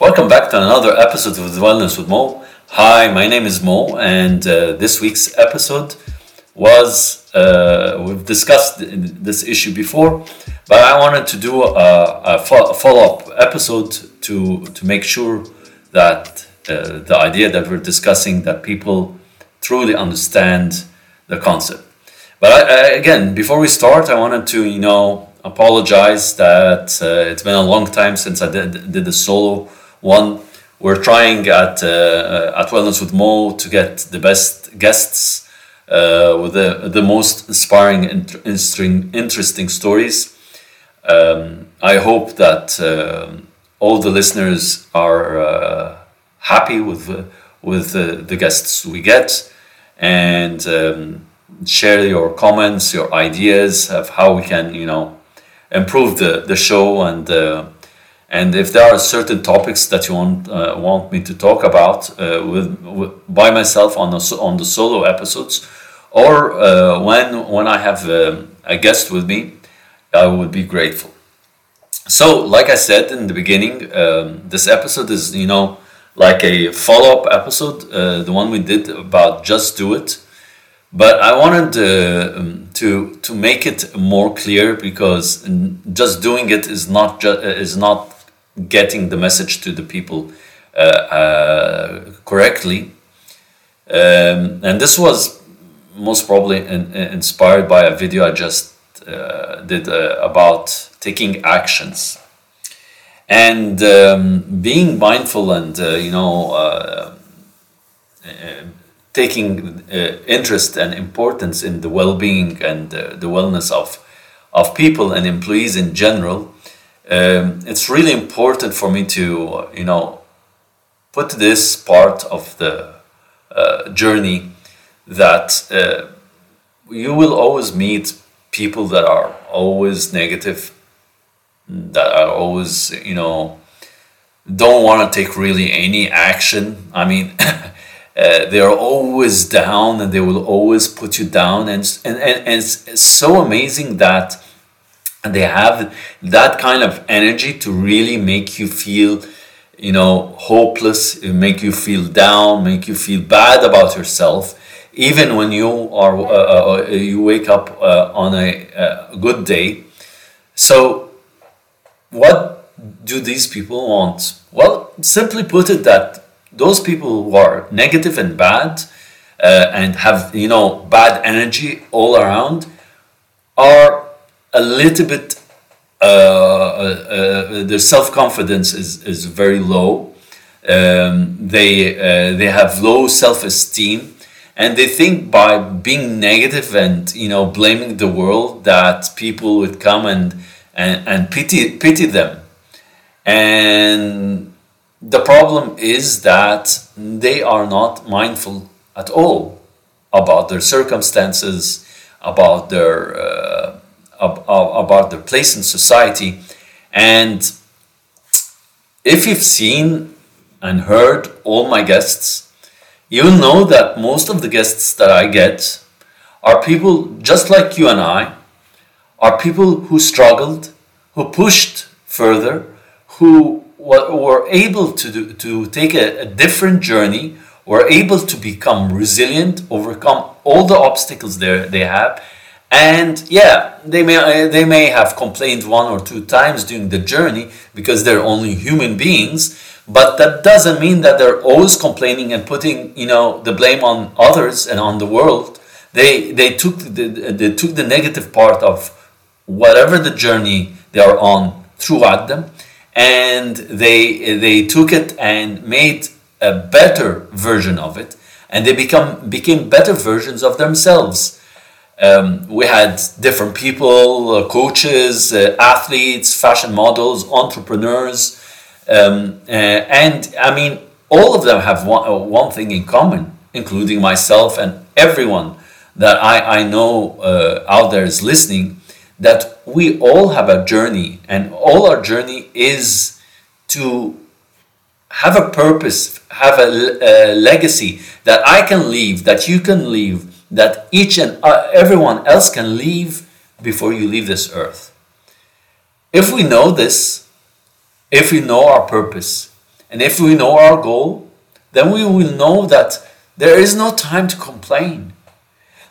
Welcome back to another episode of Wellness with Mo. Hi, my name is Mo, and uh, this week's episode was uh, we've discussed this issue before, but I wanted to do a, a follow up episode to to make sure that uh, the idea that we're discussing that people truly understand the concept. But I, I, again, before we start, I wanted to you know apologize that uh, it's been a long time since I did did the solo one. We're trying at uh, at Wellness with Mo to get the best guests uh, with the the most inspiring, interesting, interesting stories. Um, I hope that uh, all the listeners are uh, happy with uh, with the guests we get and um, share your comments, your ideas of how we can, you know, improve the, the show and uh, and if there are certain topics that you want uh, want me to talk about uh, with, with, by myself on the on the solo episodes, or uh, when when I have um, a guest with me, I would be grateful. So, like I said in the beginning, um, this episode is you know like a follow up episode, uh, the one we did about just do it. But I wanted uh, um, to to make it more clear because just doing it is not just is not getting the message to the people uh, uh, correctly. Um, and this was most probably in, in inspired by a video I just uh, did uh, about taking actions and um, being mindful and uh, you know uh, taking interest and importance in the well-being and the wellness of of people and employees in general um, it's really important for me to you know put this part of the uh, journey that uh, you will always meet people that are always negative that are always you know don't want to take really any action. I mean uh, they're always down and they will always put you down. And and, and, and it's so amazing that and they have that kind of energy to really make you feel you know hopeless make you feel down make you feel bad about yourself. Even when you are uh, uh, uh you wake up uh, on a, a good day. So what do these people want? Well simply put it that those people who are negative and bad uh, and have you know bad energy all around are a little bit uh, uh, uh, their self confidence is, is very low. Um, they uh, they have low self esteem, and they think by being negative and you know blaming the world that people would come and and, and pity pity them. And the problem is that they are not mindful at all about their circumstances, about their uh, about their place in society. And if you've seen and heard all my guests, you'll know that most of the guests that I get are people just like you and I, are people who struggled, who pushed further, who were able to, do, to take a, a different journey, were able to become resilient, overcome all the obstacles they, they have, and yeah they may uh, they may have complained one or two times during the journey because they're only human beings but that doesn't mean that they're always complaining and putting you know the blame on others and on the world. They they took the, they took the negative part of whatever the journey they are on throughout them and they they took it and made a better version of it and they become became better versions of themselves um, we had different people, uh, coaches, uh, athletes, fashion models, entrepreneurs, um, uh, and I mean, all of them have one, uh, one thing in common, including myself and everyone that I, I know uh, out there is listening, that we all have a journey, and all our journey is to have a purpose, have a, a legacy that I can leave, that you can leave, that each and uh, everyone else can leave before you leave this earth. If we know this, if we know our purpose, and if we know our goal, then we will know that there is no time to complain.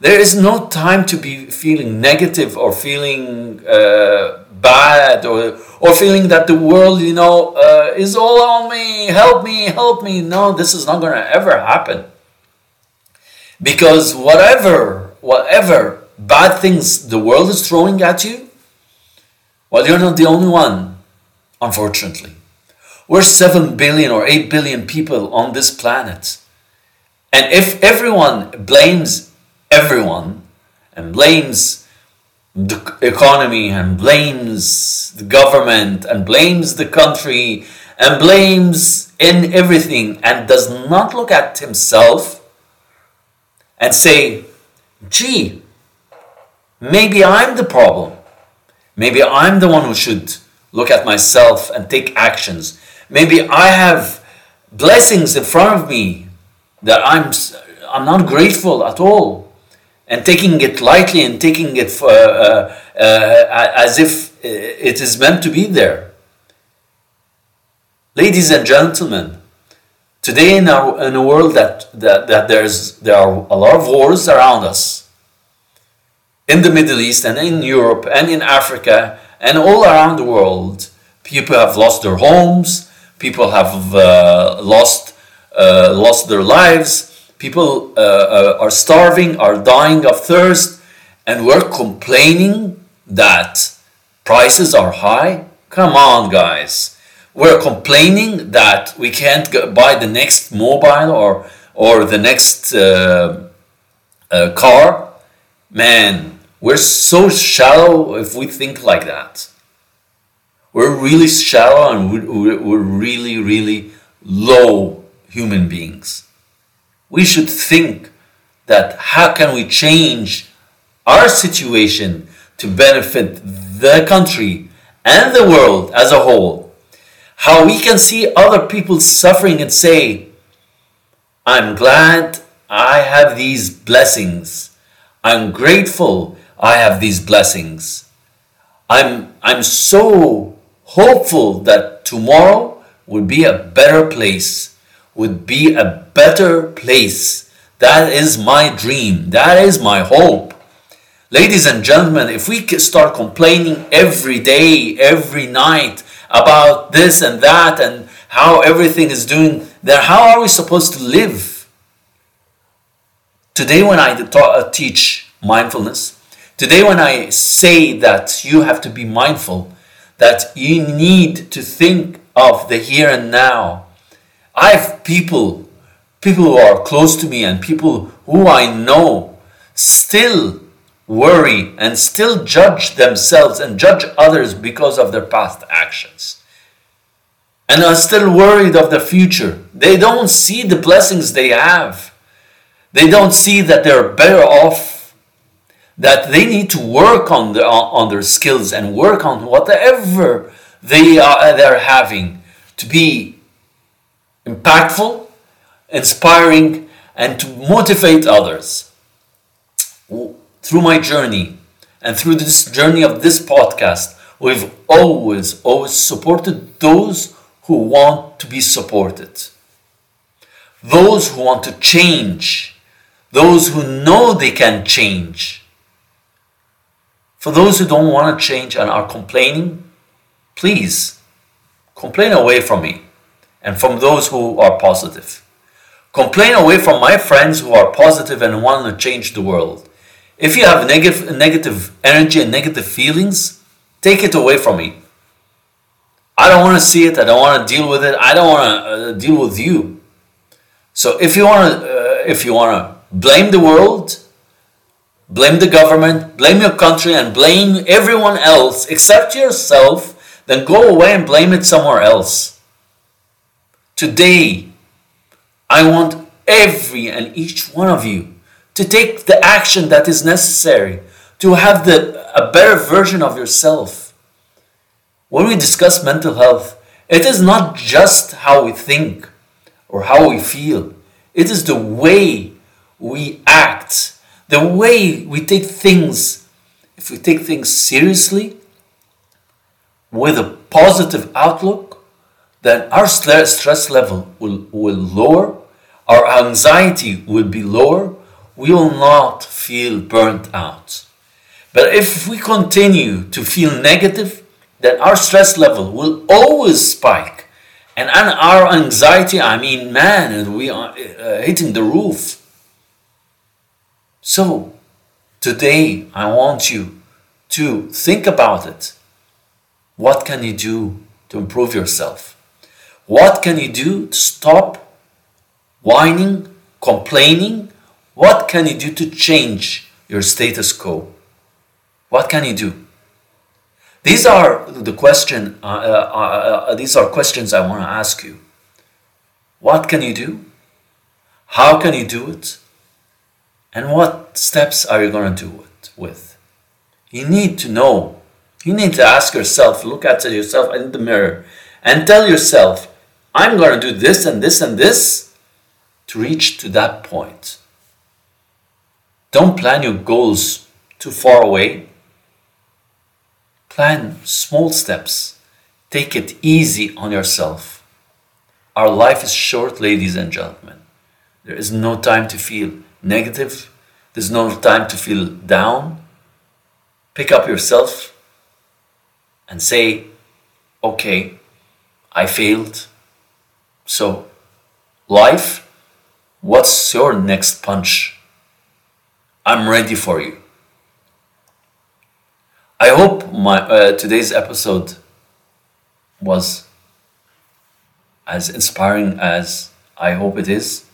There is no time to be feeling negative or feeling uh, bad or, or feeling that the world, you know, uh, is all on me, help me, help me. No, this is not going to ever happen. Because whatever, whatever bad things the world is throwing at you, well, you're not the only one, unfortunately. We're 7 billion or 8 billion people on this planet. And if everyone blames everyone and blames the economy and blames the government and blames the country and blames in everything and does not look at himself and say, gee, maybe I'm the problem. Maybe I'm the one who should look at myself and take actions. Maybe I have blessings in front of me that I'm, I'm not grateful at all. And taking it lightly and taking it for, uh, uh, as if uh, it is meant to be there. Ladies and gentlemen, today in, our, in a world that, that, that there's, there are a lot of wars around us, in the Middle East and in Europe and in Africa and all around the world, people have lost their homes, people have uh, lost uh, lost their lives, people uh, uh, are starving, are dying of thirst, and we're complaining that prices are high. Come on, guys. We're complaining that we can't buy the next mobile or or the next uh, uh, car. Man, we're so shallow if we think like that. We're really shallow and we're really, really low human beings. We should think that how can we change our situation to benefit the country and the world as a whole. How we can see other people suffering and say, I'm glad I have these blessings. I'm grateful I have these blessings. I'm, I'm so hopeful that tomorrow would be a better place, would be a better place. That is my dream. That is my hope. Ladies and gentlemen, if we start complaining every day, every night about this and that and how everything is doing, there. how are we supposed to live? Today, when I uh, teach mindfulness, today, when I say that you have to be mindful, that you need to think of the here and now. I have people, people who are close to me and people who I know still worry and still judge themselves and judge others because of their past actions. And are still worried of the future. They don't see the blessings they have. They don't see that they're better off that they need to work on, the, on their skills and work on whatever they are they're having to be impactful, inspiring, and to motivate others. Through my journey and through this journey of this podcast, we've always, always supported those who want to be supported. Those who want to change. Those who know they can change for those who don't want to change and are complaining, please complain away from me and from those who are positive. Complain away from my friends who are positive and want to change the world. If you have negative, negative energy and negative feelings, take it away from me. I don't want to see it. I don't want to deal with it. I don't want to uh, deal with you. So if you want to, uh, if you want to blame the world, blame the government, blame your country, and blame everyone else except yourself, then go away and blame it somewhere else. Today, I want every and each one of you to take the action that is necessary to have the, a better version of yourself. When we discuss mental health, it is not just how we think or how we feel, it is the way we act the way we take things, if we take things seriously, with a positive outlook, then our stress level will, will lower, our anxiety will be lower, we will not feel burnt out. But if we continue to feel negative, then our stress level will always spike. And our anxiety, I mean, man, we are uh, hitting the roof. So, today I want you to think about it. What can you do to improve yourself? What can you do to stop whining, complaining? What can you do to change your status quo? What can you do? These are the question. Uh, uh, uh, uh these are questions I want to ask you. What can you do? How can you do it? And what steps are you going to do it with? You need to know. You need to ask yourself, look at yourself in the mirror, and tell yourself, I'm going to do this and this and this to reach to that point. Don't plan your goals too far away. Plan small steps. Take it easy on yourself. Our life is short, ladies and gentlemen. There is no time to feel negative. There's no time to feel down. Pick up yourself and say, okay, I failed. So, life, what's your next punch? I'm ready for you. I hope my uh, today's episode was as inspiring as I hope it is.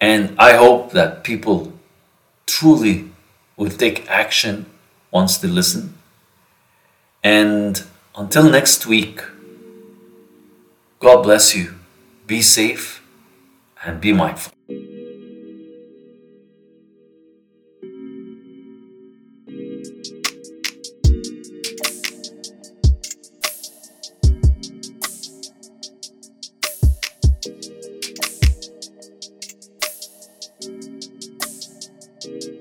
And I hope that people truly will take action once they listen. And until next week, God bless you. Be safe and be mindful. You